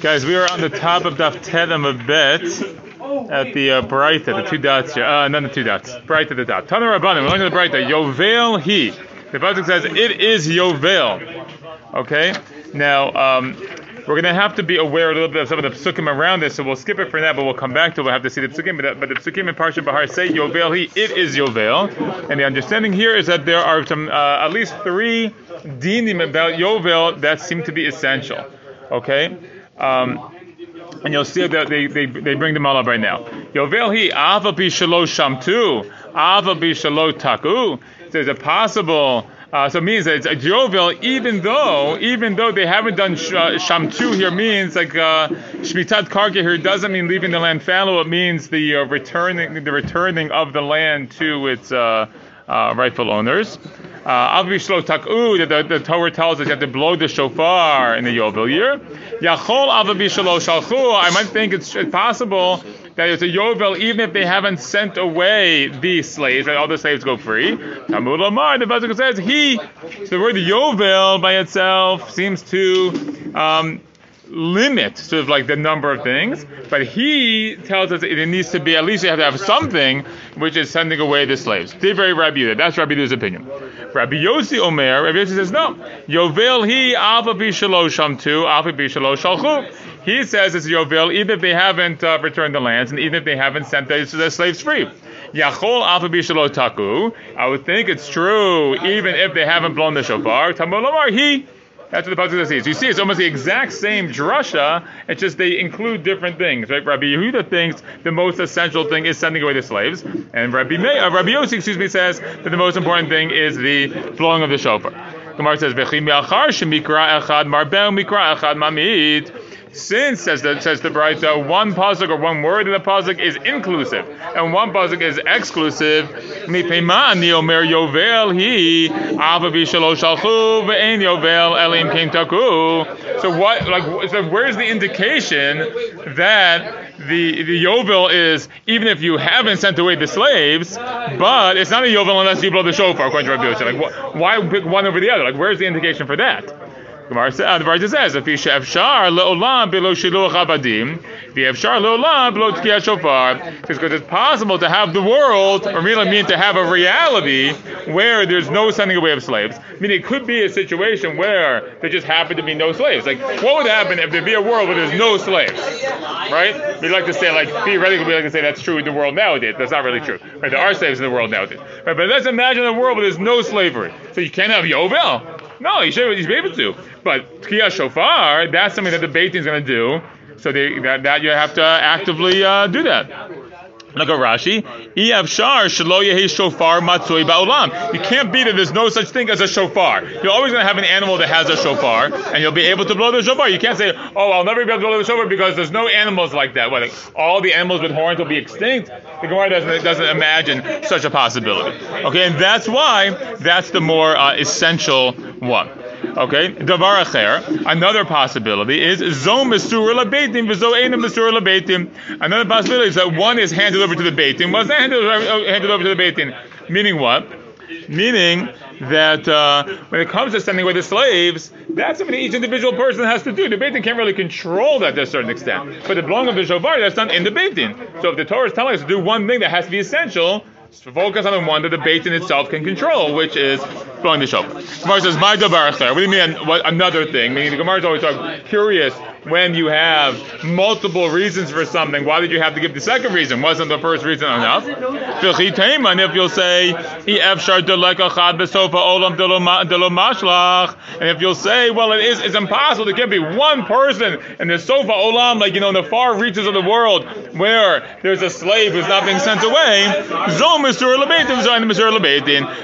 Guys, we are on the top of Daf Tedem a bit at the uh, Brighta, the two dots here. Uh, not the two dots. Brighta the dot. Tana Rabbanim, we're looking at the Brighta. Yovel he. The Pasuk says it is Yovel. Okay? Now, um, we're going to have to be aware a little bit of some of the psukim around this, so we'll skip it for now, but we'll come back to it. We'll have to see the psukim. But, but the psukim in Parsha Bahar say Yovel he, it is Yovel. And the understanding here is that there are some, uh, at least three dinim about Yovel that seem to be essential. Okay? Um, and you'll see that they, they, they bring them all up right now. Yovel he ava bi shalosh shamtu, ava bi shalosh taku. Is it possible? Uh, so it means that it's a Yovel, even though even though they haven't done sh- uh, shamtu here means like uh, shmitat here doesn't mean leaving the land fallow. It means the uh, returning the returning of the land to its uh, uh, rightful owners. Uh, taku, the, the Torah tells us you have to blow the shofar in the Yovel year. Yachol shalchu, I might think it's possible that it's a Yovel even if they haven't sent away the slaves, right? All the slaves go free. Talmud Lamar, the Pasuk says, he, the word Yovel by itself seems to um, limit sort of like the number of things, but he tells us it needs to be at least you have to have something, which is sending away the slaves. Divrei Rabbi. That's Rabbi Yehuda's opinion. Rabbi Yossi Omer, Rabbi Yossi says no. Yovel he alpha bishalosham tu alpha bishalosh shalchu. He says it's Yovel even if they haven't uh, returned the lands and even if they haven't sent the, the slaves free. Yachol alpha bishalo taku. I would think it's true even if they haven't blown the shofar. Tamol he that's what the pasuk says. You see, it's almost the exact same drasha. It's just they include different things, right? Rabbi Yehuda thinks the most essential thing is sending away the slaves, and Rabbi May, uh, Rabbi Yossi, excuse me, says that the most important thing is the blowing of the shofar. Gemara says, "V'chim mikra echad marbel mikra echad mamid." Since says the says the Brayta, one pasuk or one word in the pasuk is inclusive, and one pasuk is exclusive. Yovel yovel taku. So what? Like, so where's the indication that the the yovel is even if you haven't sent away the slaves, but it's not a yovel unless you blow the shofar, according to Rabbi. Like, why pick one over the other? Like, where's the indication for that? Gemara says, uh, the Gemara says, "If shar leolam below shiluach abadim, v'efshar leolam below tkiyah shofar." Because it's possible to have the world, or really mean to have a reality where there's no sending away of slaves. I mean, it could be a situation where there just happened to be no slaves. Like, what would happen if there be a world where there's no slaves? Right? We like to say, like theoretically, we like to say that's true in the world nowadays. That's not really true. Right? There are slaves in the world nowadays. Right? But let's imagine a world where there's no slavery. So you can't have Yovel. No, he should, be able to. But Tkiyah Shofar, that's something that the Beit is going to do. So they, that, that you have to actively uh, do that. Look at Rashi. Shar shelo yehi shofar matzui ba'olam. You can't beat it. There's no such thing as a shofar. You're always going to have an animal that has a shofar, and you'll be able to blow the shofar. You can't say, "Oh, I'll never be able to blow the shofar because there's no animals like that." What, like, all the animals with horns will be extinct. The Gemara doesn't doesn't imagine such a possibility. Okay, and that's why that's the more uh, essential one. Okay, davar acher. Another possibility is zo mesur lebeitim v'zo einam mesur lebeitim. Another possibility is that one is handed over to the beitim, was not handed, handed over to the beitim. Meaning what? Meaning that uh, when it comes to sending away the slaves, that's something each individual person has to do. The Beit Din can't really control that to a certain extent. But the blowing of the shofar, that's done in the Beit Din. So if the Torah is telling us to do one thing that has to be essential, focus on the one that the Beit itself can control, which is blowing the shofar. Gemara says, "My davar What do you mean? What, another thing? Meaning the Gemara is always talking curious when you have multiple reasons for something. Why did you have to give the second reason? Wasn't the first reason enough? And if you'll say, and if you'll say, well, it is, it's impossible. There can't be one person in the sofa olam, like you know, in the far reaches of the world, where there's a slave who's not being sent away.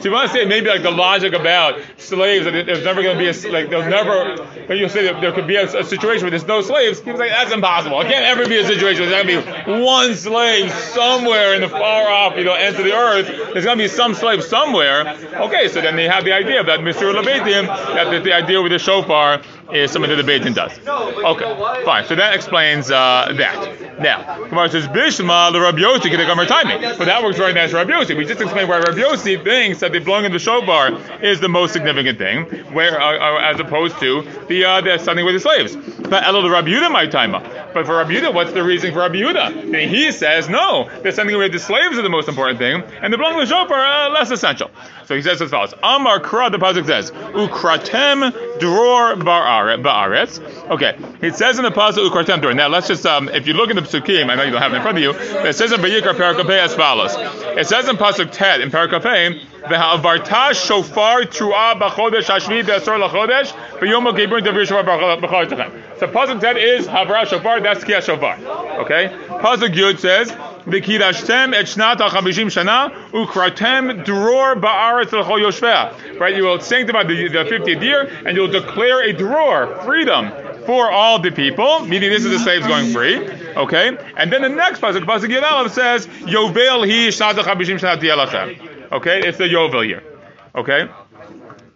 So you want to say maybe like the logic about slaves that there's never going to be a like there's never, but you say that there could be a, a situation where there's no slaves. People say that's impossible. It can't ever be a situation where there's going to be one slave somewhere in the far off, you know, end of the earth. There's going to be some slave somewhere. Okay, so then they have the idea that Mr. Lebetim, that the, the idea with the shofar is something that the Din does. Okay, fine. So that explains uh, that. Now, Gemara says Bishma the Rabbi Yossi can come timing, but that works very nice for Rabbi Yossi. We just explained why Rabbi Yossi thinks that the blowing of the shofar is the most significant thing, where uh, uh, as opposed to the uh, the something with the slaves. But Elo the Rabbi Yehuda my time. But for Rabbi Yehuda, what's the reason for Rabbi Yehuda? And he says no, that something with the slaves is the most important thing, and the blowing of the shofar uh, less essential. So he says as follows: Amar Kra, the pasuk says, Ukratem dror ba'aretz. Okay, it says in the pasuk Ukratem dror. Now let's just, um, if you look in the psukim, I know you don't have it in front of you, it says in Vayikra Parakapeh as follows. It says in pasuk Ted in Parakapeh, V'ha'avarta shofar tru'a b'chodesh hashvi b'asor l'chodesh v'yom ha'kibur devir shofar So pasuk Ted is havra shofar. That's kiyah shofar. Okay. Pasuk Yud says. V'kidashtem et shnat shana ukratem dror ba'aretz l'chol yoshveh. Right, you will sanctify the, the 50th year, and you'll declare a dror, freedom, for all the people, meaning this is the slaves going free. Okay, and then the next pasuk, pasuk Yud says, Yovel hi shnat ha-chavishim shana Okay, it's the Yovel year. Okay.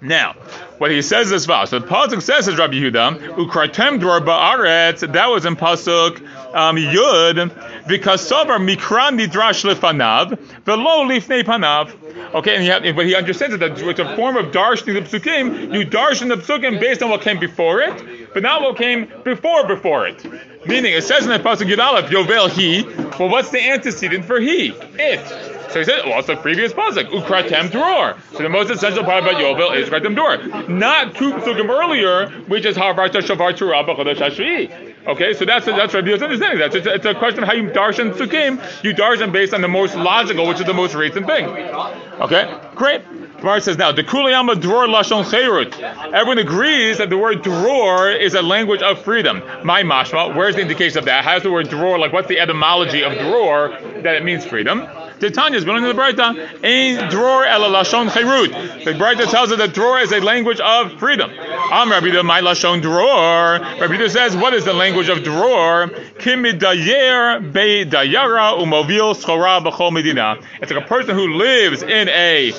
Now, what he says is well. So the pasuk says is Rabbi Yehuda, Ukratem dror ba'aretz. That was in pasuk um, Yud v'kasavar mikran nidrash lefanav velo lifnei panav. Okay, and he but he understands that it's a form of darshaning the psukim. You darshan the psukim based on what came before it, but not what came before before it. Meaning, it says in the pasuk Yud Aleph, Yovel he. Well, what's the antecedent for he? It. So he said, well, it's the previous pasuk, ukratem dror. So the most essential part about Yovel is ukratem dror, not two psukim earlier, which is harvarta shavar turah b'chodesh hashvi. Okay, so that's that's Rabbi Yosef's understanding. That's it's, it's, a question of how you darshan psukim. You darshan based on the most logical, which is the most recent thing. Okay, great. Gemara says now, the kuliyama dror lashon cheirut. Everyone agrees that the word dror is a language of freedom. My mashma, where's the indication of that? How's the word dror? Like, what's the etymology of dror that it means freedom? Titania is belonging to the Braita. Ein dror ela lashon chayrut. The Braita tells us that dror is a language of freedom. Am Rabbi the my lashon dror. Rabbi says, what is the language of dror? Kimidayer be dayara umovil schora b'chol medina. It's like a person who lives in a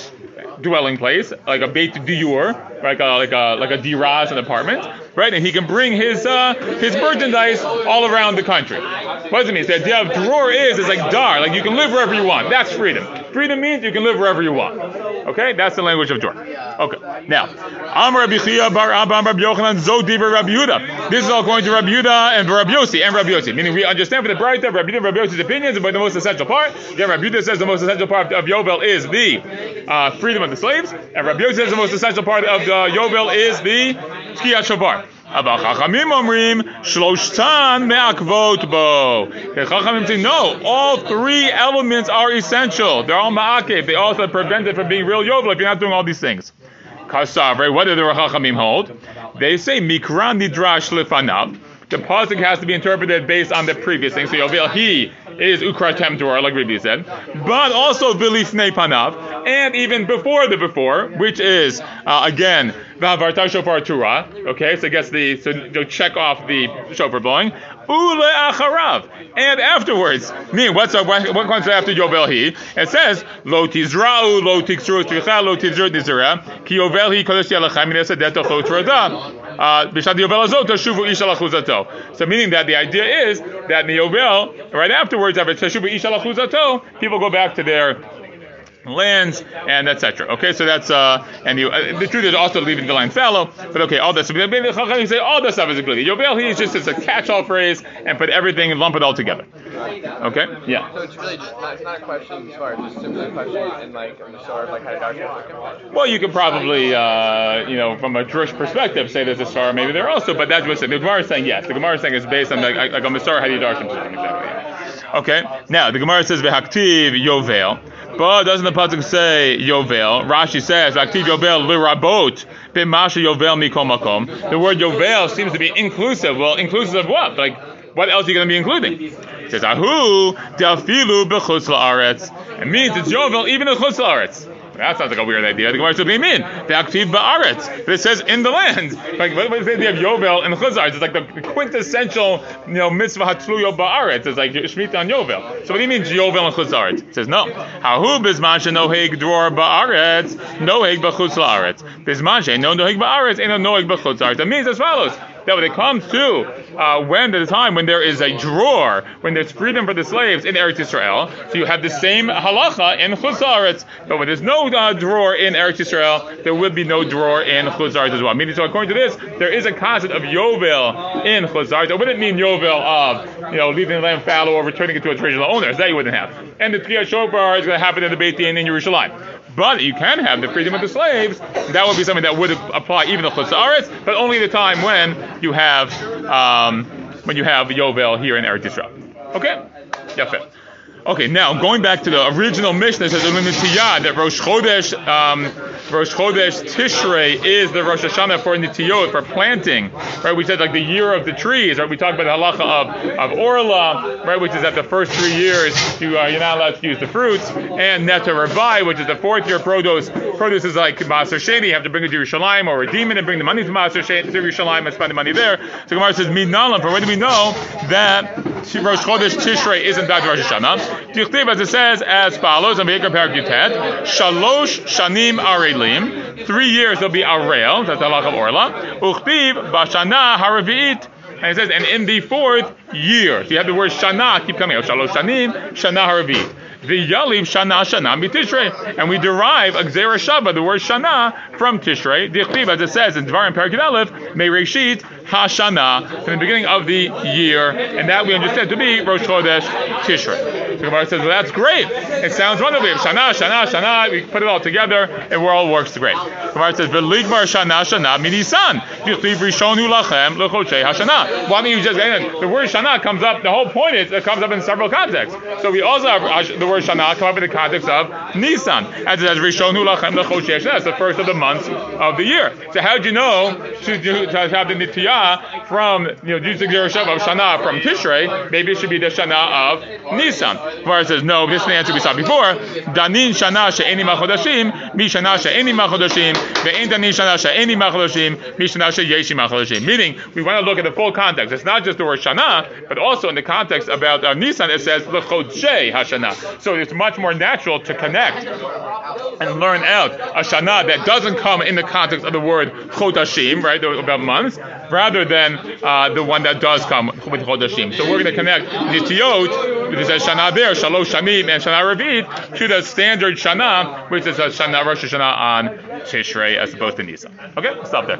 dwelling place, like a beit diur, like a like a like a diraz, an apartment, right? And he can bring his uh, his merchandise all around the country. What does it mean? The idea of dror is is like dar, like you can live wherever you want. That's freedom. Freedom means you can live wherever you want. Okay, that's the language of Jordan. Okay, now Amar Rabbi Chiya Bar Abba Rabbi Yochanan Zodiver Rabbi Yehuda. This is all going to Rabbi Yehuda and Rabbi Yossi and Rabbi Yossi. Meaning we understand for the Braita Rabbi Yehuda and Rabbi Yossi's opinions but the most essential part. Again, Rabbi Yehuda says the most essential part of Yovel is the uh, freedom of the slaves, and Rabbi Yossi says the most essential part of the Yovel is the Tkiyat Shofar. אבל חכמים אומרים, שלושתן מעכבות בו. chachamim say, no, all three elements are essential. They're all ma'akev. They also prevent it from being real yovel if you're not doing all these things. Kasavre, what do the Rachachamim hold? They say, Mikran Nidrash lefanav. The pasuk has to be interpreted based on the previous thing. So Yovel, he is Ukratem dror, like Rabbi said. But also Vilifnei Panav and even before the before, which is uh, again v'havarta shofar Torah. Okay, so it gets the so you check off the shofar blowing. Ule acharav, and afterwards. Meaning, what's uh, what, comes after Yovel he? It says lo tizra'u lo tiksru stricha lo tizru tizra ki Yovel he kodesh yalachem minesadet chot uh, so meaning that the idea is that in the Yovel, right afterwards, after Teshuva Isha people go back to their lands and etc. Okay, so that's uh, and you uh, the truth is also leaving the line fallow, but okay, all this. The say all this stuff is included. Yovel he is just it's a catch-all phrase and put everything and lump it all together. Okay, yeah. So it's really just not, it's not a question as far as just simply a question in like in the sort of like how to Well, you could probably uh, you know from a Jewish perspective say there's a star maybe there also, but that's what the Gemara is saying. Yes, the Gemara is saying is based on like, like a Masar Hadi Darshan exactly. Okay, now the Gemara says v'haktiv yovel. But doesn't the pasuk say Yovel? Rashi says Aktiv Yovel lirabot b'masha Yovel mikom makom. The word Yovel seems to be inclusive. Well, inclusive of what? Like what else are you going to be including? It says Ahu delfilu b'chutz la'aretz. It means it's Yovel even in chutz la'aretz. That sounds like a weird idea. The Gemara says, "What do you mean? The aktiv ba'aretz. It says in the land. Like what what is the idea of Yovel and Chazar? It's like the quintessential, you know, mitzvah hatluyo ba'aretz. It's like Shemitah on Yovel. So what do you mean Yovel and Chazar? It says no. Hahu bizman shenoheg dror ba'aretz, noheg b'chutz la'aretz. Bizman sheno noheg ba'aretz, eno noheg b'chutz la'aretz. That means as follows that when it comes to uh, when the time when there is a drawer, when there's freedom for the slaves in Eretz Israel, so you have the same halacha in Chutz La'aretz. But when there's no uh, drawer in Eretz Israel, there will be no drawer in Chutz La'aretz as well. Meaning, so according to this, there is a concept of Yovel in Chutz La'aretz. It wouldn't mean Yovel of you know leaving the land fallow or returning it to its original owners. That you wouldn't have. And the Tiyah Shofar is going to happen in the Beit Din in Yerushalayim. But you can have the freedom of the slaves. That would be something that would apply even to Chutz but only the time when you have um, when you have Yovel here in Eretz Yisrael. Okay, Yafet. Okay, now going back to the original Mishnah, says that Rosh Chodesh, um, Rosh Chodesh Tishrei is the Rosh Hashanah for Nitiyot for planting. Right? We said like the year of the trees. Right? We talked about the halacha of, of Orla, right? Which is that the first three years you uh, you're not allowed to use the fruits, and Neta Rabai, which is the fourth year produce. Produce is like Maser Sheni. You have to bring it to Yerushalayim or redeem it and bring the money to Maser Sheni to Yerushalayim and spend the money there. So Gemara says Minalam. From where do we know that Rosh Chodesh Tishrei isn't that Rosh Hashanah? Tichtiv, as it says as follows, on Vayikra Perak Yutet, Shalosh Shanim Arelim, three years there'll be Arel, that's the halach of Orla, Uchtiv Bashana Haravi'it, and it says, and in the fourth year, so you have the word Shana keep coming out, Shalosh Shanim, Shana Haravit. The Yaliv Shana Shana Tishrei, and we derive a Gzera Shava, the word Shana, from Tishrei. Dichtiv, as it says in Dvarim Perak Aleph, Meireshit Hashana, from the beginning of the year, and that we understand to be Rosh Chodesh Tishrei. The Gemara says, well, that's great. It sounds wonderful. Shana, Shana, Shana. We put it all together, and it all works great. Gemara says, "V'ligmar Shana, Shana minisan." Hashana. Why don't you just the word Shana comes up? The whole point is it comes up in several contexts. So we also have uh, the word Shana come up in the context of Nisan, as it says Rishonu Lachem Lechoshei Hashana. That's the first of the months of the year. So how do you know to, to, to have the Nitiyah from you know the of Shana from Tishrei? Maybe it should be the Shana of Nisan. Gemara says no. This is the answer we saw before. Danin Shana she'eni machodashim, mi Shana she'eni machodashim, ve'en danin Shana she'eni machodashim, mi Shana she'yeshi machodashim. Meaning, we want to look at the full context. It's not just the word Shana, but also in the context about uh, Nisan, it says lechodshei hashana. So it's much more natural to connect and learn out a Shana that doesn't come in the context of the word chodashim, right, about months, rather than uh, the one that does come with. So we're going to connect Nitiyot, which is a Shana there, Shalosh Shanim and Shana Ravit, to the standard Shana, which is a Shana Rosh Hashanah on Tishrei as opposed to Nisan. Okay, stop there.